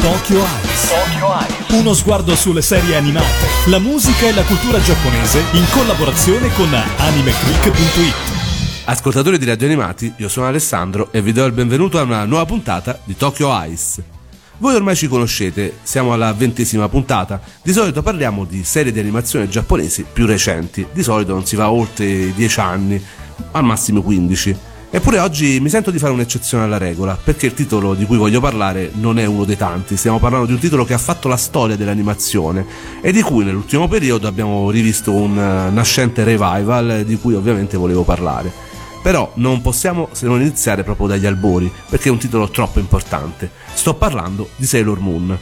Tokyo Eyes. Uno sguardo sulle serie animate, la musica e la cultura giapponese in collaborazione con animeclick.it. Ascoltatori di Radio Animati, io sono Alessandro e vi do il benvenuto a una nuova puntata di Tokyo Ice. Voi ormai ci conoscete, siamo alla ventesima puntata. Di solito parliamo di serie di animazione giapponesi più recenti. Di solito non si va oltre 10 anni, al massimo 15. Eppure oggi mi sento di fare un'eccezione alla regola, perché il titolo di cui voglio parlare non è uno dei tanti, stiamo parlando di un titolo che ha fatto la storia dell'animazione e di cui nell'ultimo periodo abbiamo rivisto un uh, nascente revival di cui ovviamente volevo parlare. Però non possiamo se non iniziare proprio dagli albori, perché è un titolo troppo importante. Sto parlando di Sailor Moon.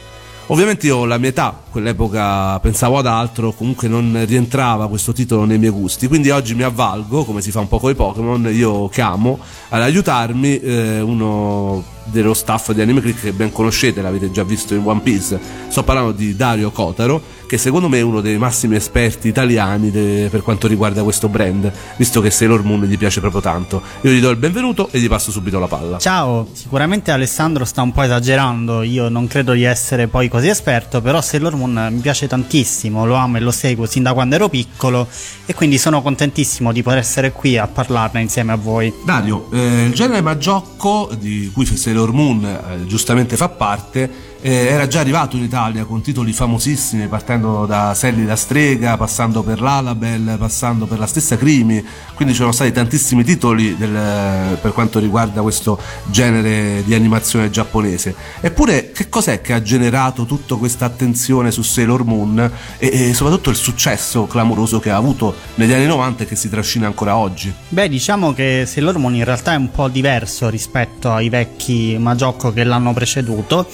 Ovviamente io la mia età, quell'epoca pensavo ad altro, comunque non rientrava questo titolo nei miei gusti, quindi oggi mi avvalgo, come si fa un po' con i Pokémon, io chiamo ad aiutarmi eh, uno dello staff di Anime Click che ben conoscete, l'avete già visto in One Piece. Sto parlando di Dario Kotaro, che secondo me è uno dei massimi esperti italiani de, per quanto riguarda questo brand, visto che Sailor Moon gli piace proprio tanto. Io gli do il benvenuto e gli passo subito la palla. Ciao, sicuramente Alessandro sta un po' esagerando, io non credo di essere poi così esperto, però Sailor Moon mi piace tantissimo, lo amo e lo seguo sin da quando ero piccolo e quindi sono contentissimo di poter essere qui a parlarne insieme a voi. Dario, eh, il genere Maggiocco di cui Sailor Sailor Moon eh, giustamente fa parte eh, era già arrivato in Italia con titoli famosissimi partendo da Sally la strega, passando per l'Alabel, passando per la stessa Crimi, quindi ci sono stati tantissimi titoli del, per quanto riguarda questo genere di animazione giapponese. Eppure che cos'è che ha generato tutta questa attenzione su Sailor Moon e, e soprattutto il successo clamoroso che ha avuto negli anni 90 e che si trascina ancora oggi? Beh, diciamo che Sailor Moon in realtà è un po' diverso rispetto ai vecchi Majocco che l'hanno preceduto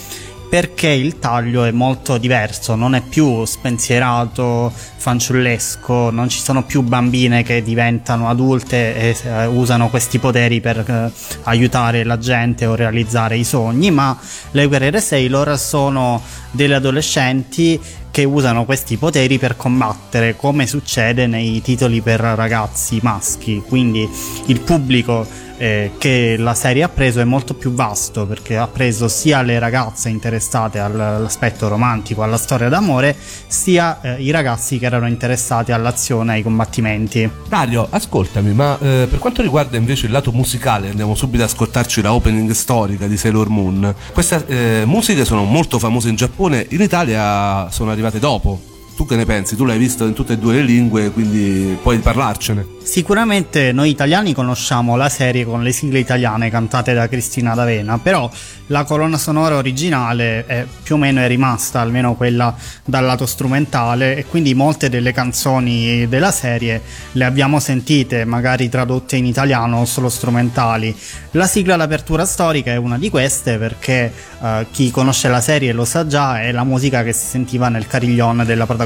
perché il taglio è molto diverso, non è più spensierato, fanciullesco, non ci sono più bambine che diventano adulte e eh, usano questi poteri per eh, aiutare la gente o realizzare i sogni, ma le guerriere Sailor sono delle adolescenti che usano questi poteri per combattere, come succede nei titoli per ragazzi maschi, quindi il pubblico eh, che la serie ha preso è molto più vasto perché ha preso sia le ragazze interessate all'aspetto romantico, alla storia d'amore, sia eh, i ragazzi che erano interessati all'azione, ai combattimenti. Dario, ascoltami, ma eh, per quanto riguarda invece il lato musicale, andiamo subito ad ascoltarci la opening storica di Sailor Moon. Queste eh, musiche sono molto famose in Giappone, in Italia sono arrivate dopo. Tu che ne pensi? Tu l'hai visto in tutte e due le lingue, quindi puoi parlarcene. Sicuramente noi italiani conosciamo la serie con le sigle italiane cantate da Cristina D'Avena, però la colonna sonora originale è, più o meno è rimasta, almeno quella dal lato strumentale, e quindi molte delle canzoni della serie le abbiamo sentite, magari tradotte in italiano o solo strumentali. La sigla d'apertura storica è una di queste perché eh, chi conosce la serie lo sa già, è la musica che si sentiva nel cariglione della protagonista,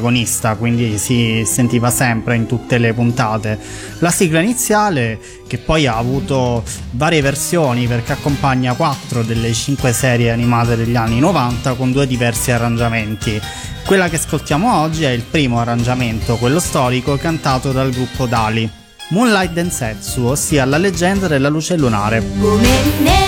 quindi si sentiva sempre in tutte le puntate. La sigla iniziale, che poi ha avuto varie versioni perché accompagna quattro delle cinque serie animate degli anni 90 con due diversi arrangiamenti. Quella che ascoltiamo oggi è il primo arrangiamento, quello storico, cantato dal gruppo Dali. Moonlight Densetsu, ossia la leggenda della luce lunare.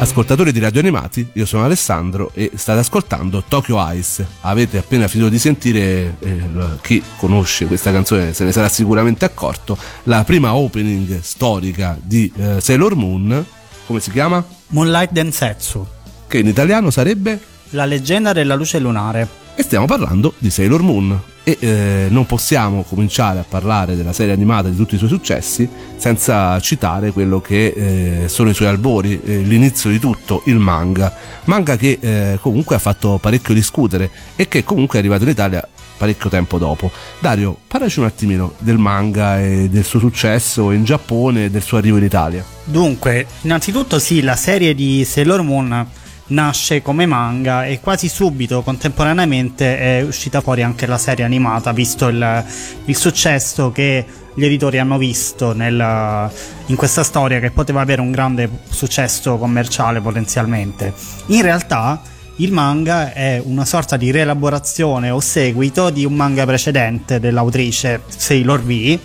Ascoltatori di Radio Animati, io sono Alessandro e state ascoltando Tokyo Ice. Avete appena finito di sentire, eh, chi conosce questa canzone se ne sarà sicuramente accorto, la prima opening storica di eh, Sailor Moon, come si chiama? Moonlight Densetsu, Che in italiano sarebbe la leggenda della luce lunare. E stiamo parlando di Sailor Moon. E eh, non possiamo cominciare a parlare della serie animata e di tutti i suoi successi senza citare quello che eh, sono i suoi albori, eh, l'inizio di tutto, il manga. Manga che eh, comunque ha fatto parecchio discutere e che comunque è arrivato in Italia parecchio tempo dopo. Dario, parlaci un attimino del manga e del suo successo in Giappone e del suo arrivo in Italia. Dunque, innanzitutto sì, la serie di Sailor Moon nasce come manga e quasi subito, contemporaneamente, è uscita fuori anche la serie animata, visto il, il successo che gli editori hanno visto nel- in questa storia che poteva avere un grande successo commerciale potenzialmente. In realtà il manga è una sorta di rielaborazione o seguito di un manga precedente dell'autrice Sailor V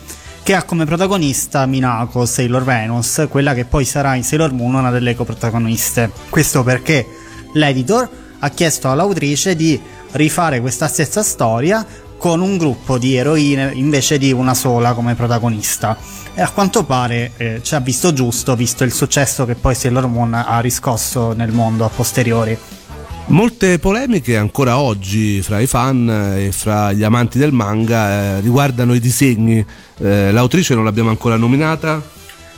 che ha come protagonista Minako Sailor Venus, quella che poi sarà in Sailor Moon una delle coprotagoniste. Questo perché l'editor ha chiesto all'autrice di rifare questa stessa storia con un gruppo di eroine invece di una sola come protagonista. E a quanto pare eh, ci ha visto giusto, visto il successo che poi Sailor Moon ha riscosso nel mondo a posteriori. Molte polemiche ancora oggi fra i fan e fra gli amanti del manga eh, riguardano i disegni. Eh, l'autrice non l'abbiamo ancora nominata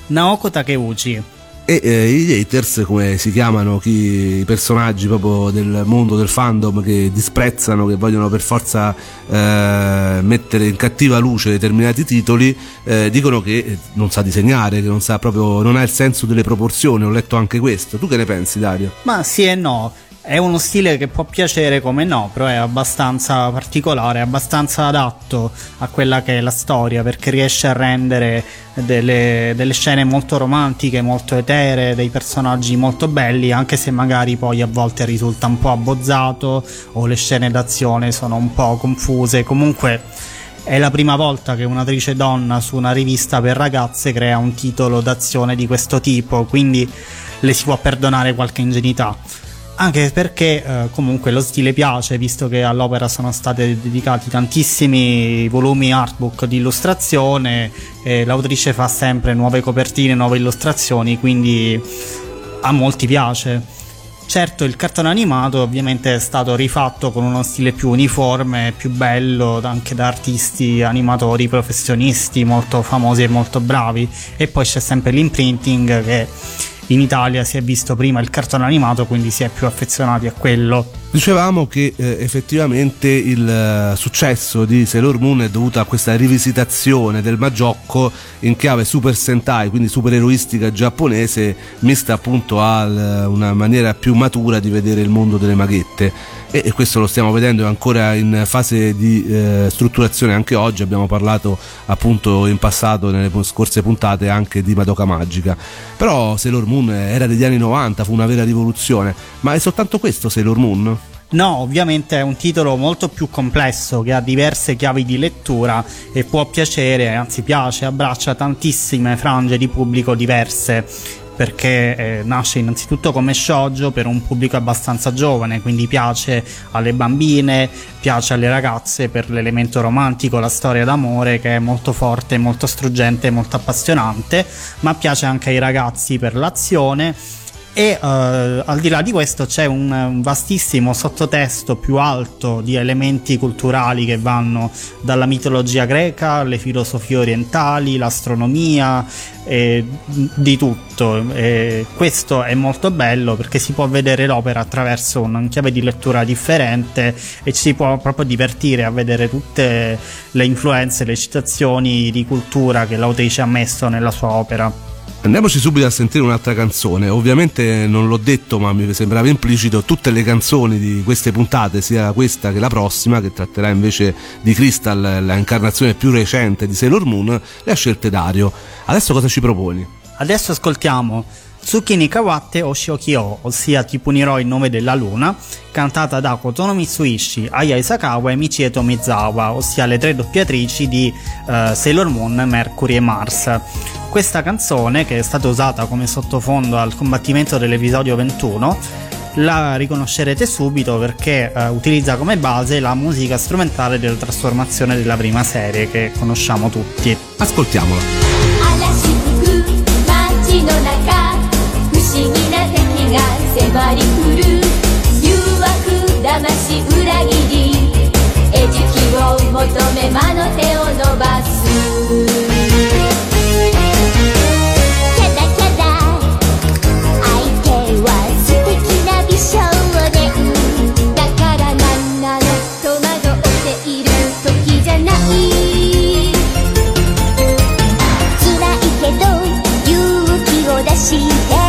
Naoko Takeuchi, e eh, gli haters, come si chiamano chi- i personaggi proprio del mondo del fandom che disprezzano, che vogliono per forza eh, mettere in cattiva luce determinati titoli, eh, dicono che non sa disegnare, che non sa proprio, non ha il senso delle proporzioni. Ho letto anche questo. Tu che ne pensi, Dario? Ma sì e no. È uno stile che può piacere come no, però è abbastanza particolare, abbastanza adatto a quella che è la storia, perché riesce a rendere delle, delle scene molto romantiche, molto eteree, dei personaggi molto belli, anche se magari poi a volte risulta un po' abbozzato o le scene d'azione sono un po' confuse. Comunque è la prima volta che un'attrice donna su una rivista per ragazze crea un titolo d'azione di questo tipo, quindi le si può perdonare qualche ingenuità. Anche perché eh, comunque lo stile piace, visto che all'opera sono stati dedicati tantissimi volumi artbook di illustrazione, e l'autrice fa sempre nuove copertine, nuove illustrazioni, quindi a molti piace. Certo, il cartone animato ovviamente è stato rifatto con uno stile più uniforme, più bello, anche da artisti animatori professionisti molto famosi e molto bravi. E poi c'è sempre l'imprinting che in Italia si è visto prima il cartone animato, quindi si è più affezionati a quello. Dicevamo che eh, effettivamente il eh, successo di Sailor Moon è dovuto a questa rivisitazione del Maggiocco in chiave super sentai, quindi supereroistica giapponese, mista appunto a eh, una maniera più matura di vedere il mondo delle maghette. E, e questo lo stiamo vedendo ancora in fase di eh, strutturazione anche oggi, abbiamo parlato appunto in passato nelle scorse puntate anche di Madoka Magica. Però Sailor Moon era degli anni 90, fu una vera rivoluzione, ma è soltanto questo Sailor Moon? No, ovviamente è un titolo molto più complesso che ha diverse chiavi di lettura e può piacere, anzi piace, abbraccia tantissime frange di pubblico diverse perché eh, nasce innanzitutto come shoujo per un pubblico abbastanza giovane, quindi piace alle bambine, piace alle ragazze per l'elemento romantico, la storia d'amore che è molto forte, molto struggente, molto appassionante, ma piace anche ai ragazzi per l'azione E eh, al di là di questo c'è un, un vastissimo sottotesto più alto di elementi culturali che vanno dalla mitologia greca, alle filosofie orientali, l'astronomia, e di tutto. E questo è molto bello perché si può vedere l'opera attraverso una chiave di lettura differente e ci si può proprio divertire a vedere tutte le influenze, le citazioni di cultura che l'autrice ha messo nella sua opera. Andiamoci subito a sentire un'altra canzone. Ovviamente non l'ho detto, ma mi sembrava implicito. Tutte le canzoni di queste puntate, sia questa che la prossima, che tratterà invece di Crystal, l'incarnazione più recente di Sailor Moon, le ha scelte Dario. Adesso cosa ci proponi? Adesso ascoltiamo Tsukini Kawatte Oshio ossia Ti punirò in nome della luna, cantata da Kotono Mitsuishi, Aya Isakawa e Michieto Mizawa, ossia le tre doppiatrici di uh, Sailor Moon, Mercury e Mars. Questa canzone, che è stata usata come sottofondo al combattimento dell'episodio 21, la riconoscerete subito perché uh, utilizza come base la musica strumentale della trasformazione della prima serie che conosciamo tutti. Ascoltiamola. 迫り来る誘惑騙し裏切り餌食を求め魔の手を伸ばすキャダキャダ相手は素敵な美少年だからなんなの戸惑っている時じゃない辛いけど勇気を出して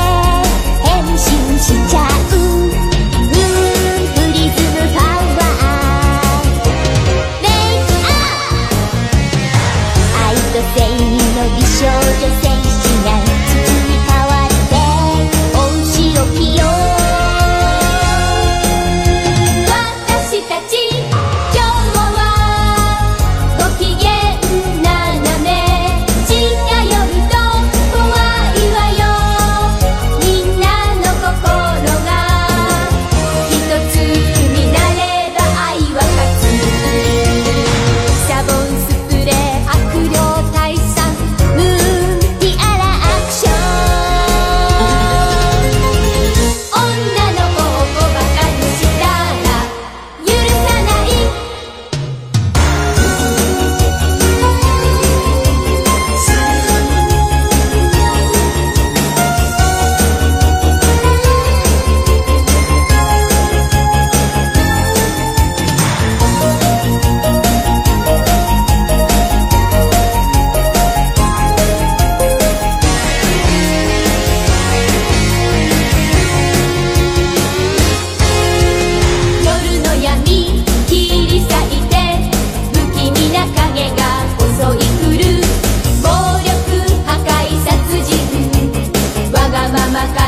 mamás.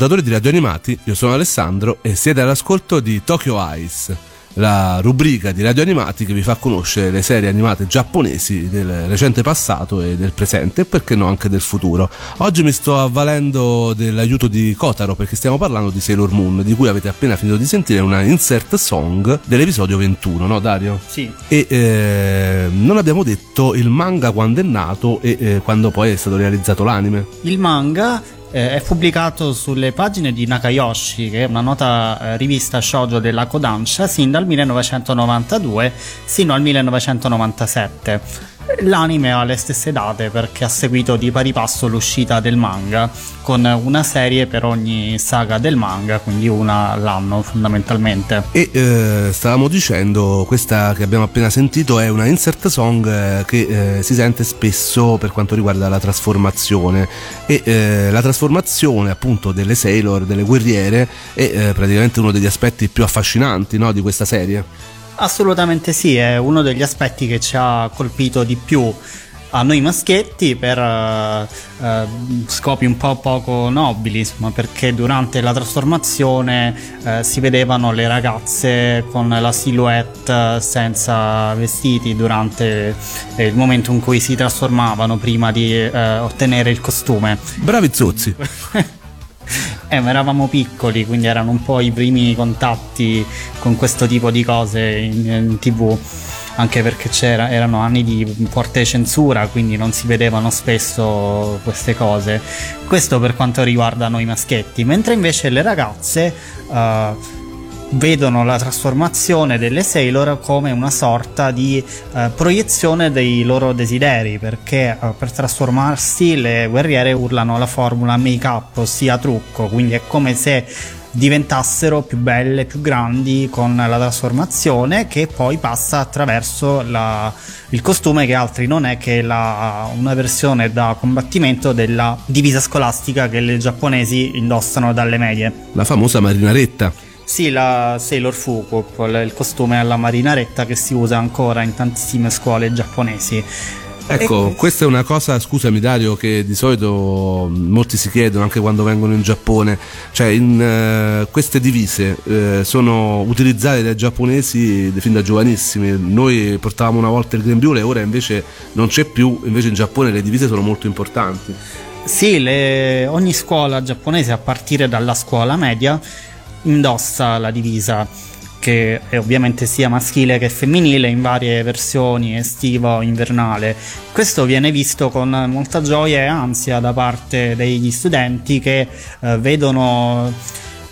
Ascoltatori di Radio Animati, io sono Alessandro e siete all'ascolto di Tokyo Ice, la rubrica di Radio Animati che vi fa conoscere le serie animate giapponesi del recente passato e del presente e perché no anche del futuro. Oggi mi sto avvalendo dell'aiuto di Kotaro perché stiamo parlando di Sailor Moon, di cui avete appena finito di sentire una insert song dell'episodio 21, no Dario? Sì. E eh, non abbiamo detto il manga quando è nato e eh, quando poi è stato realizzato l'anime. Il manga eh, è pubblicato sulle pagine di Nakayoshi, che è una nota eh, rivista shoujo della Kodansha, sin dal 1992 sino al 1997. L'anime ha le stesse date perché ha seguito di pari passo l'uscita del manga, con una serie per ogni saga del manga, quindi una all'anno fondamentalmente. E eh, stavamo dicendo, questa che abbiamo appena sentito è una insert song eh, che eh, si sente spesso per quanto riguarda la trasformazione e eh, la trasformazione appunto delle Sailor, delle guerriere è eh, praticamente uno degli aspetti più affascinanti no, di questa serie. Assolutamente sì, è uno degli aspetti che ci ha colpito di più a noi maschietti per uh, uh, scopi un po' poco nobili, insomma, perché durante la trasformazione uh, si vedevano le ragazze con la silhouette senza vestiti durante il momento in cui si trasformavano prima di ottenere il costume. Bravi zozzi! Eh, eravamo piccoli, quindi erano un po' i primi contatti con questo tipo di cose in, in tv anche perché erano anni di forte censura, quindi non si vedevano spesso queste cose. Questo per quanto riguarda noi maschietti, mentre invece le ragazze uh, vedono la trasformazione delle Sailor come una sorta di uh, proiezione dei loro desideri, perché uh, per trasformarsi le guerriere urlano la formula make up, ossia trucco, quindi è come se diventassero più belle, più grandi con la trasformazione che poi passa attraverso la, il costume che altri non è che la, una versione da combattimento della divisa scolastica che le giapponesi indossano dalle medie. La famosa marinaretta. Sì, la Sailor Fuku, il costume alla marinaretta che si usa ancora in tantissime scuole giapponesi. Ecco, E- questa è una cosa, scusami Dario, che di solito molti si chiedono anche quando vengono in Giappone, cioè in, eh, queste divise eh, sono utilizzate dai giapponesi fin da giovanissimi, noi portavamo una volta il grembiule, ora invece non c'è più, invece in Giappone le divise sono molto importanti. Sì, le- ogni scuola giapponese a partire dalla scuola media indossa la divisa che è ovviamente sia maschile che femminile in varie versioni estiva o invernale. Questo viene visto con molta gioia e ansia da parte degli studenti che eh, vedono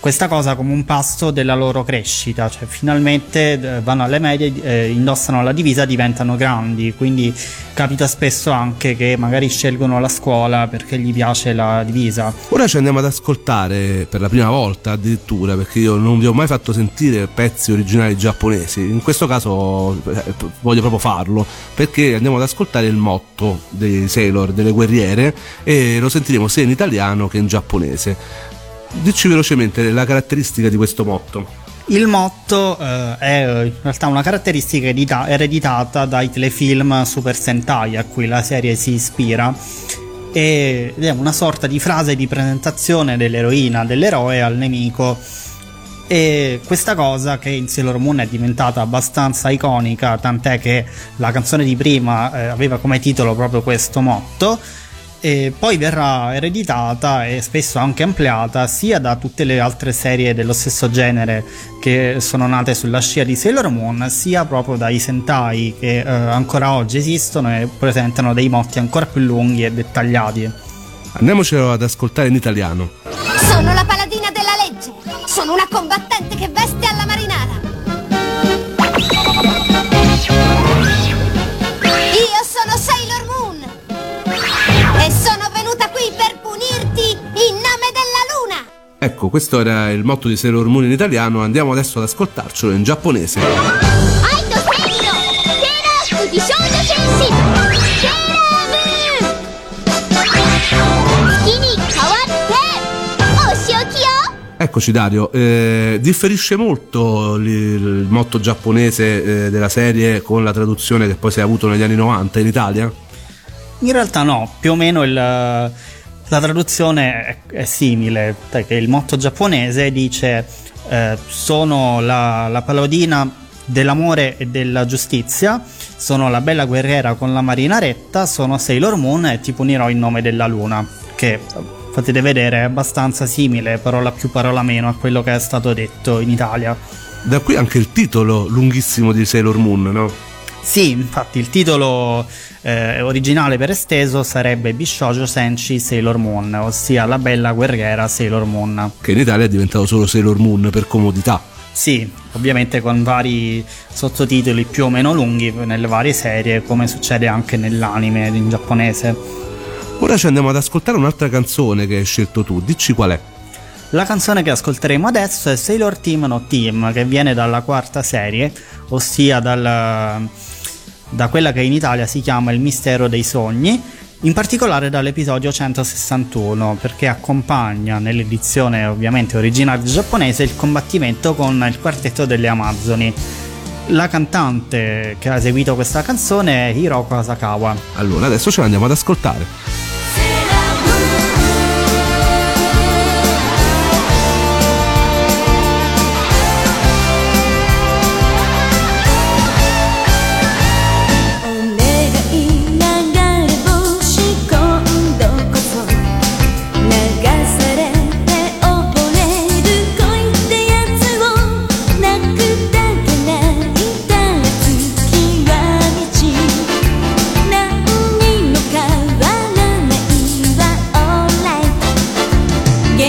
questa cosa come un passo della loro crescita, cioè finalmente eh, vanno alle medie, eh, indossano la divisa, diventano grandi, quindi capita spesso anche che magari scelgono la scuola perché gli piace la divisa. Ora ci andiamo ad ascoltare per la prima volta addirittura, perché io non vi ho mai fatto sentire pezzi originali giapponesi, in questo caso eh, voglio proprio farlo, perché andiamo ad ascoltare il motto dei Sailor, delle guerriere, e lo sentiremo sia in italiano che in giapponese. Dici velocemente la caratteristica di questo motto. Il motto eh, è eh, in realtà una caratteristica edita- ereditata dai telefilm Super Sentai a cui la serie si ispira ed è una sorta di frase di presentazione dell'eroina, dell'eroe al nemico e questa cosa che in Sailor Moon è diventata abbastanza iconica tant'è che la canzone di prima eh, aveva come titolo proprio questo motto e poi verrà ereditata e spesso anche ampliata sia da tutte le altre serie dello stesso genere che sono nate sulla scia di Sailor Moon, sia proprio dai Sentai che eh, ancora oggi esistono e presentano dei motti ancora più lunghi e dettagliati. Andiamocelo ad ascoltare in italiano. Sono la paladina della legge. Sono una combattente che veste alla marinara. Ecco, questo era il motto di Sailor Moon in italiano, andiamo adesso ad ascoltarcelo in giapponese. Eccoci Dario, eh, differisce molto il, il motto giapponese eh, della serie con la traduzione che poi si è avuto negli anni 90 in Italia? In realtà no, più o meno il la traduzione è, è simile, perché il motto giapponese dice eh, sono la, la paladina dell'amore e della giustizia, sono la bella guerriera con la marina retta, sono Sailor Moon e ti punirò in nome della luna, che potete vedere è abbastanza simile, parola più parola meno, a quello che è stato detto in Italia. Da qui anche il titolo lunghissimo di Sailor Moon, no? Sì, infatti il titolo eh, originale per esteso sarebbe Bishoujo Senshi Sailor Moon, ossia la bella guerriera Sailor Moon. Che in Italia è diventato solo Sailor Moon per comodità. Sì, ovviamente con vari sottotitoli più o meno lunghi nelle varie serie, come succede anche nell'anime in giapponese. Ora ci andiamo ad ascoltare un'altra canzone che hai scelto tu, dici qual è? La canzone che ascolteremo adesso è Sailor Team No Team, che viene dalla quarta serie, ossia dal, da quella che in Italia si chiama Il mistero dei sogni, in particolare dall'episodio 161, perché accompagna nell'edizione ovviamente originale giapponese il combattimento con il quartetto delle Amazzoni. La cantante che ha eseguito questa canzone è Hiroko Asakawa. Allora, adesso ce l'andiamo ad ascoltare.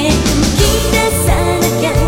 へ吹き出さなきゃ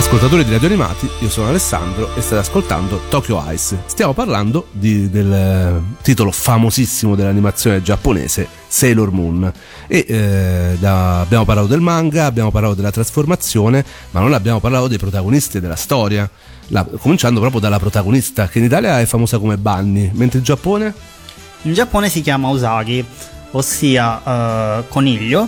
Ascoltatori di Radio Animati, io sono Alessandro e state ascoltando Tokyo Ice. Stiamo parlando di- del eh, titolo famosissimo dell'animazione giapponese Sailor Moon e eh, da- abbiamo parlato del manga, abbiamo parlato della trasformazione, ma non abbiamo parlato dei protagonisti della storia. La- cominciando proprio dalla protagonista che in Italia è famosa come Bunny, mentre in Giappone In Giappone si chiama Usagi, ossia eh, coniglio,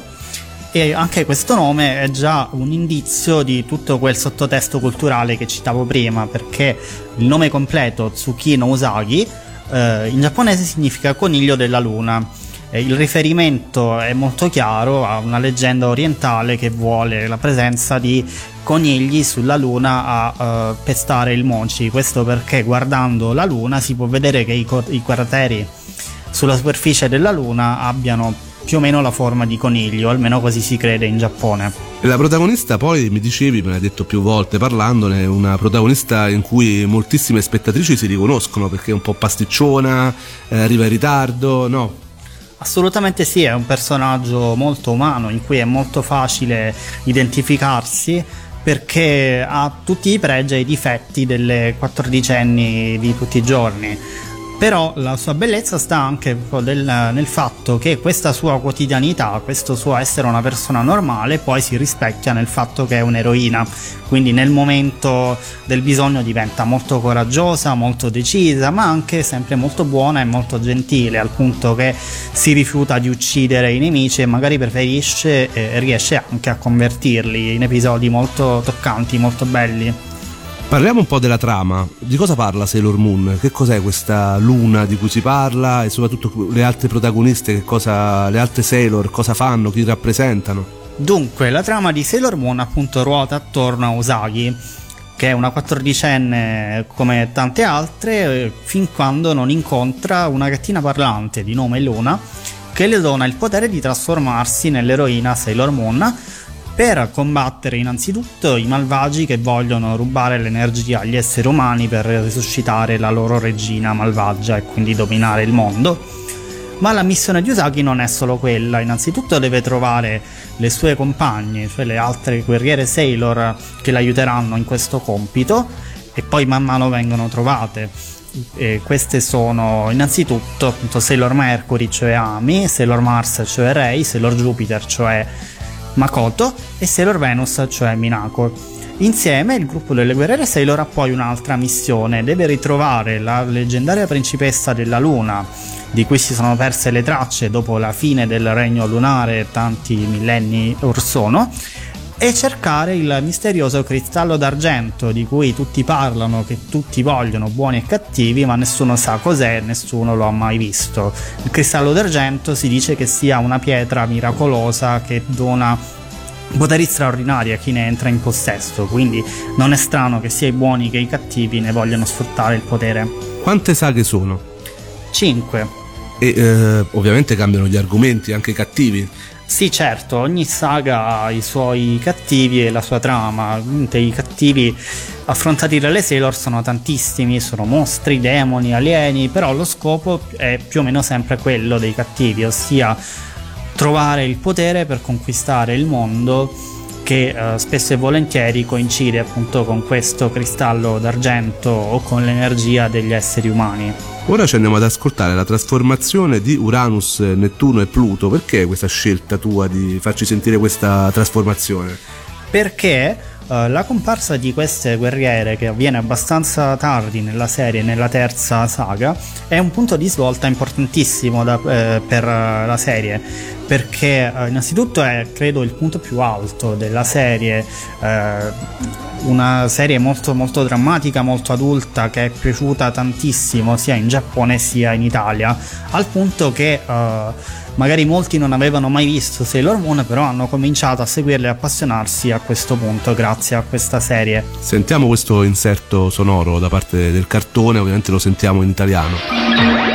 e anche questo nome è già un indizio di tutto quel sottotesto culturale che citavo prima, perché il nome completo Tsukino Usagi eh, in giapponese significa coniglio della luna. Il riferimento è molto chiaro a una leggenda orientale che vuole la presenza di conigli sulla luna a eh, pestare il mochi. Questo perché guardando la luna si può vedere che i, co- i crateri sulla superficie della Luna abbiano più o meno la forma di coniglio, almeno così si crede in Giappone. La protagonista poi mi dicevi, me l'hai detto più volte parlandone, è una protagonista in cui moltissime spettatrici si riconoscono perché è un po' pasticciona, eh, arriva in ritardo, no? Assolutamente sì, è un personaggio molto umano in cui è molto facile identificarsi perché ha tutti i pregi e i difetti delle quattordicenni di tutti i giorni. Però la sua bellezza sta anche del- nel fatto che questa sua quotidianità, questo suo essere una persona normale, poi si rispecchia nel fatto che è un'eroina. Quindi nel momento del bisogno diventa molto coraggiosa, molto decisa, ma anche sempre molto buona e molto gentile, al punto che si rifiuta di uccidere i nemici e magari preferisce e riesce anche a convertirli in episodi molto toccanti, molto belli. Parliamo un po' della trama, di cosa parla Sailor Moon? Che cos'è questa luna di cui si parla e soprattutto le altre protagoniste, cosa, le altre Sailor, cosa fanno, chi rappresentano? Dunque, la trama di Sailor Moon appunto ruota attorno a Usagi, che è una quattordicenne come tante altre, eh, fin quando non incontra una gattina parlante di nome Luna, che le dona il potere di trasformarsi nell'eroina Sailor Moon per combattere innanzitutto i malvagi che vogliono rubare l'energia agli esseri umani per risuscitare la loro regina malvagia e quindi dominare il mondo. Ma la missione di Usagi non è solo quella, innanzitutto deve trovare le sue compagne, cioè le altre guerriere Sailor che l'aiuteranno in questo compito e poi man mano vengono trovate. E queste sono innanzitutto appunto Sailor Mercury, cioè Ami, Sailor Mars, cioè Rei, Sailor Jupiter, cioè Makoto e Sailor Venus, cioè Minako. Insieme il gruppo delle guerriere Sailor ha poi un'altra missione, deve ritrovare la leggendaria principessa della luna, di cui si sono perse le tracce dopo la fine del regno lunare tanti millenni or sono, e cercare il misterioso cristallo d'argento di cui tutti parlano, che tutti vogliono, buoni e cattivi, ma nessuno sa cos'è, nessuno lo ha mai visto. Il cristallo d'argento si dice che sia una pietra miracolosa che dona poteri straordinari a chi ne entra in possesso, quindi non è strano che sia i buoni che i cattivi ne vogliano sfruttare il potere. Quante saghe sono? 5. E eh, ovviamente cambiano gli argomenti, anche i cattivi. Sì, certo, ogni saga ha i suoi cattivi e la sua trama. I cattivi affrontati dalle Sailor sono tantissimi, sono mostri, demoni, alieni, però lo scopo è più o meno sempre quello dei cattivi, ossia trovare il potere per conquistare il mondo che eh, spesso e volentieri coincide appunto con questo cristallo d'argento o con l'energia degli esseri umani. Ora ci andiamo ad ascoltare la trasformazione di Uranus, Nettuno e Pluto. Perché questa scelta tua di farci sentire questa trasformazione? perché eh, la comparsa di queste guerriere che avviene abbastanza tardi nella serie, nella terza saga, è un punto di svolta importantissimo da- eh, per eh, la serie perché eh, innanzitutto è credo il punto più alto della serie eh, una serie molto molto drammatica molto adulta che è piaciuta tantissimo sia in Giappone sia in Italia al punto che eh, magari molti non avevano mai visto Sailor Moon però hanno cominciato a seguirle e appassionarsi a questo punto grazie a questa serie Sentiamo questo inserto sonoro da parte del cartone, ovviamente lo sentiamo in italiano.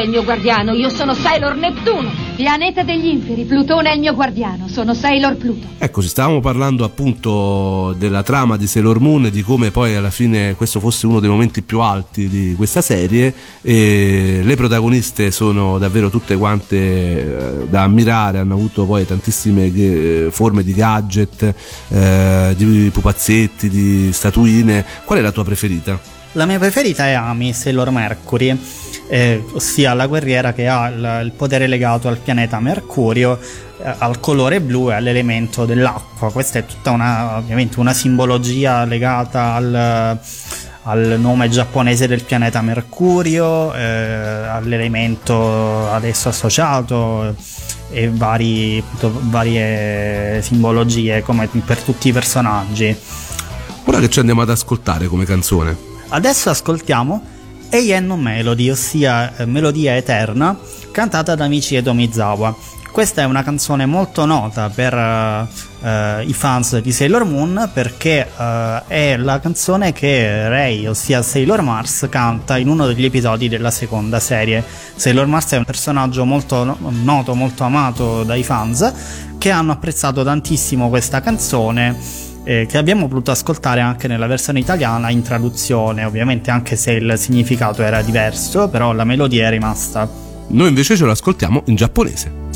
È il mio guardiano, io sono Sailor Nettuno. Pianeta degli inferi, Plutone è il mio guardiano, sono Sailor Pluto. Ecco, stavamo parlando appunto della trama di Sailor Moon e di come poi alla fine questo fosse uno dei momenti più alti di questa serie e le protagoniste sono davvero tutte quante eh, da ammirare, hanno avuto poi tantissime eh, forme di gadget, eh, di pupazzetti, di statuine. Qual è la tua preferita? La mia preferita è Ami, Sailor Mercury, eh, ossia la guerriera che ha il, il potere legato al pianeta Mercurio, eh, al colore blu e all'elemento dell'acqua. Questa è tutta una, ovviamente una simbologia legata al, al nome giapponese del pianeta Mercurio, eh, all'elemento adesso associato e vari, appunto, varie simbologie come per tutti i personaggi. Ora che ci andiamo ad ascoltare come canzone? Adesso ascoltiamo Eien Melody, ossia eh, Melodia Eterna, cantata da Michi Tomizawa. Questa è una canzone molto nota per uh, i fans di Sailor Moon perché uh, è la canzone che Rei, ossia Sailor Mars, canta in uno degli episodi della seconda serie. Sailor Mars è un personaggio molto noto, molto amato dai fans che hanno apprezzato tantissimo questa canzone eh, che abbiamo voluto ascoltare anche nella versione italiana in traduzione, ovviamente anche se il significato era diverso, però la melodia è rimasta. Noi invece ce lo ascoltiamo in giapponese.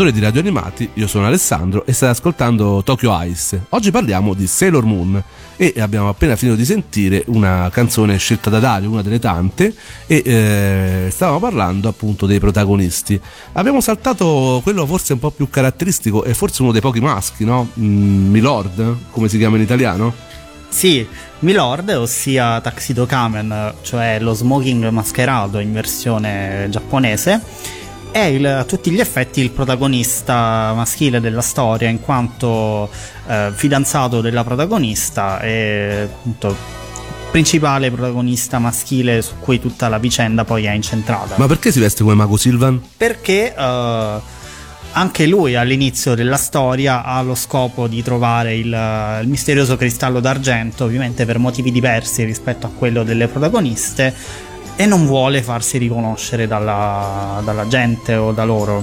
Ascoltatori di Radio Animati, io sono Alessandro e state ascoltando Tokyo Ice. Oggi parliamo di Sailor Moon e abbiamo appena finito di sentire una canzone scelta da Dario, una delle tante, e eh, stavamo parlando appunto dei protagonisti. Abbiamo saltato quello forse un po' più caratteristico e forse uno dei pochi maschi, no? Mm, Milord, come si chiama in italiano? Sì, Milord, ossia Tuxedo Kamen, cioè lo smoking mascherato in versione giapponese, è il, a tutti gli effetti il protagonista maschile della storia, in quanto eh, fidanzato della protagonista e appunto principale protagonista maschile su cui tutta la vicenda poi è incentrata. Ma perché si veste come Mago Silvan? Perché eh, anche lui all'inizio della storia ha lo scopo di trovare il, il, misterioso cristallo d'argento, ovviamente per motivi diversi rispetto a quello delle protagoniste, e non vuole farsi riconoscere dalla, dalla gente o da loro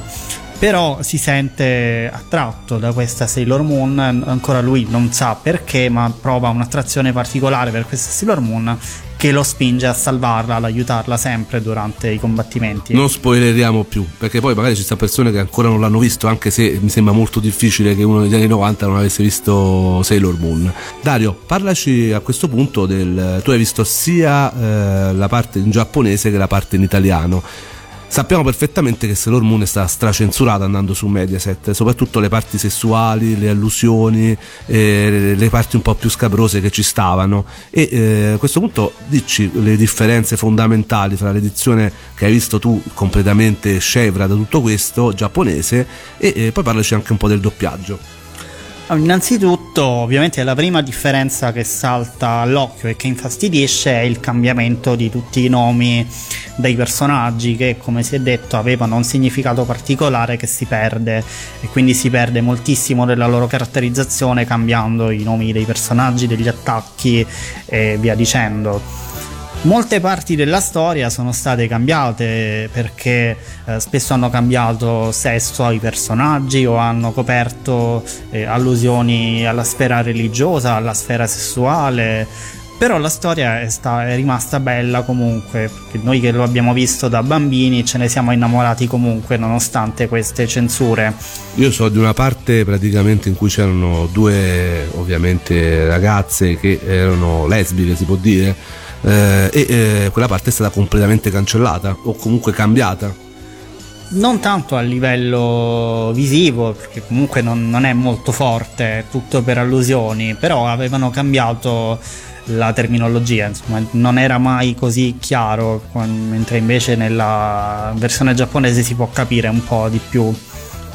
però si sente attratto da questa Sailor Moon, ancora lui non sa perché, ma prova un'attrazione particolare per questa Sailor Moon che lo spinge a salvarla, ad aiutarla sempre durante i combattimenti. Non spoileriamo più, perché poi magari ci sono persone che ancora non l'hanno visto, anche se mi sembra molto difficile che uno degli anni 90 non avesse visto Sailor Moon. Dario, parlaci a questo punto del... tu hai visto sia eh, la parte in giapponese che la parte in italiano Sappiamo perfettamente che Sailor Moon è stata stracensurata andando su Mediaset, soprattutto le parti sessuali, le allusioni, eh, le parti un po' più scabrose che ci stavano. E eh, a questo punto dici le differenze fondamentali fra l'edizione che hai visto tu completamente scevra da tutto questo, giapponese, e eh, poi parlaci anche un po' del doppiaggio. Innanzitutto, ovviamente, la prima differenza che salta all'occhio e che infastidisce è il cambiamento di tutti i nomi dei personaggi che, come si è detto, avevano un significato particolare che si perde e quindi si perde moltissimo della loro caratterizzazione cambiando i nomi dei personaggi, degli attacchi e via dicendo. Molte parti della storia sono state cambiate perché eh, spesso hanno cambiato sesso ai personaggi o hanno coperto eh, allusioni alla sfera religiosa, alla sfera sessuale. Però la storia è, sta, è, rimasta bella comunque, noi che lo abbiamo visto da bambini ce ne siamo innamorati comunque nonostante queste censure. Io so di una parte praticamente in cui c'erano due ovviamente ragazze che erano lesbiche si può dire eh, e eh, quella parte è stata completamente cancellata o comunque cambiata. Non tanto a livello visivo, perché comunque non, non è molto forte, tutto per allusioni, però avevano cambiato la terminologia, insomma, non era mai così chiaro, mentre invece nella versione giapponese si può capire un po' di più.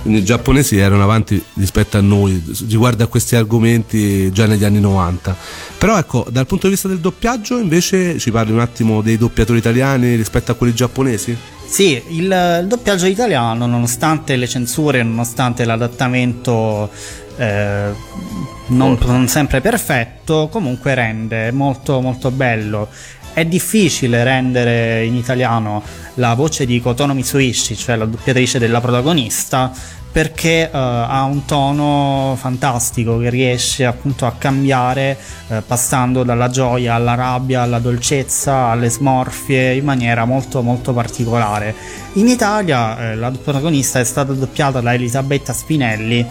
Quindi i giapponesi erano avanti rispetto a noi riguardo a questi argomenti già negli anni 90. Però ecco, dal punto di vista del doppiaggio invece ci parli un attimo dei doppiatori italiani rispetto a quelli giapponesi? Sì, il, il doppiaggio italiano, nonostante le censure, nonostante l'adattamento eh, non, non sempre perfetto, comunque rende molto molto bello è difficile rendere in italiano la voce di Kotono Mitsuishi, cioè la doppiatrice della protagonista, perché uh, ha un tono fantastico che riesce appunto a cambiare uh, passando dalla gioia alla rabbia, alla dolcezza, alle smorfie in maniera molto molto particolare. In Italia uh, la protagonista è stata doppiata da Elisabetta Spinelli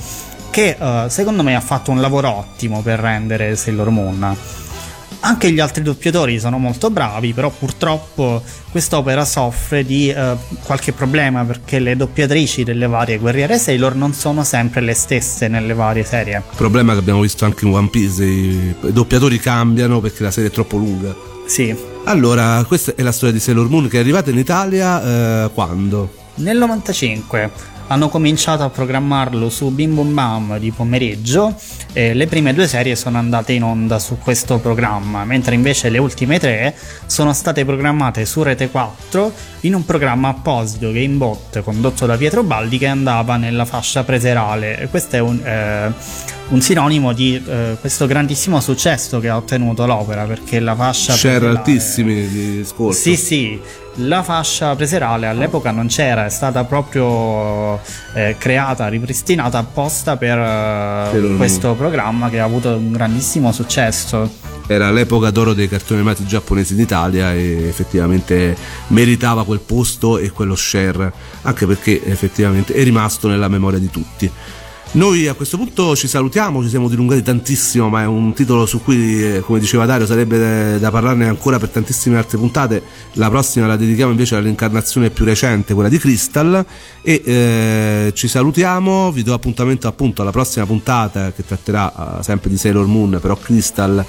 che secondo me ha fatto un lavoro ottimo per rendere Sailor Moon. Anche gli altri doppiatori sono molto bravi, però purtroppo quest'opera soffre di eh, qualche problema perché le doppiatrici delle varie guerriere Sailor non sono sempre le stesse nelle varie serie. Problema che abbiamo visto anche in One Piece, i doppiatori cambiano perché la serie è troppo lunga. Sì. Allora, questa è la storia di Sailor Moon che è arrivata in Italia eh, quando? Nel 95 hanno cominciato a programmarlo su Bim Bum Bam di pomeriggio e le prime due serie sono andate in onda su questo programma, mentre invece le ultime tre sono state programmate su Rete 4 in un programma apposito Gamebot condotto da Pietro Baldi che andava nella fascia preserale questo è un, eh, un sinonimo di eh, questo grandissimo successo che ha ottenuto l'opera perché la fascia share altissimi di scorso. Sì sì la fascia preserale all'epoca non c'era, è stata proprio eh, creata, ripristinata apposta per eh, questo programma che ha avuto un grandissimo successo. era l'epoca d'oro dei cartoni animati giapponesi in Italia e effettivamente meritava quel posto e quello share, anche perché effettivamente è rimasto nella memoria di tutti. Noi a questo punto ci salutiamo, ci siamo dilungati tantissimo, ma è un titolo su cui, eh, come diceva Dario, sarebbe da parlarne ancora per tantissime altre puntate. La prossima la dedichiamo invece all'incarnazione più recente, quella di Crystal. E eh, ci salutiamo, vi do appuntamento appunto alla prossima puntata che tratterà eh, sempre di Sailor Moon, però Crystal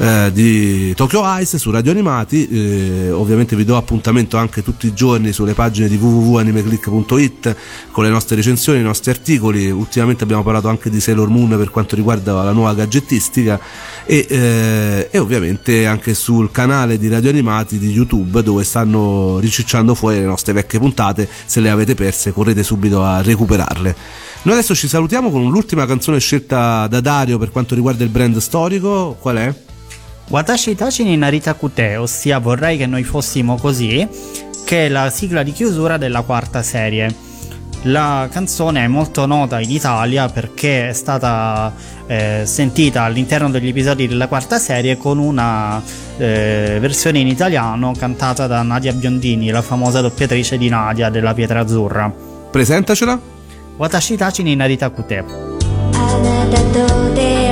eh, di Tokyo Ice su Radio Animati. Eh, ovviamente vi do appuntamento anche tutti i giorni sulle pagine di www.animeclick.it con le nostre recensioni, i nostri articoli. Ultimamente abbiamo parlato anche di Sailor Moon per quanto riguarda la nuova gadgettistica e, eh, e ovviamente anche sul canale di Radio Animati di YouTube dove stanno ricicciando fuori le nostre vecchie puntate. Se le avete perse correte subito a recuperarle. Noi adesso ci salutiamo con l'ultima canzone scelta da Dario per quanto riguarda il brand storico. Qual è? Watashi Tachi ni Narita Kute, ossia vorrei che noi fossimo così, che è la sigla di chiusura della quarta serie. La canzone è molto nota in Italia perché è stata eh, sentita all'interno degli episodi della quarta serie con una eh, versione in italiano cantata da Nadia Biondini, la famosa doppiatrice di Nadia della Pietra Azzurra. Presentacela. Watashi Tachi ni Narita Kute. あなたと出会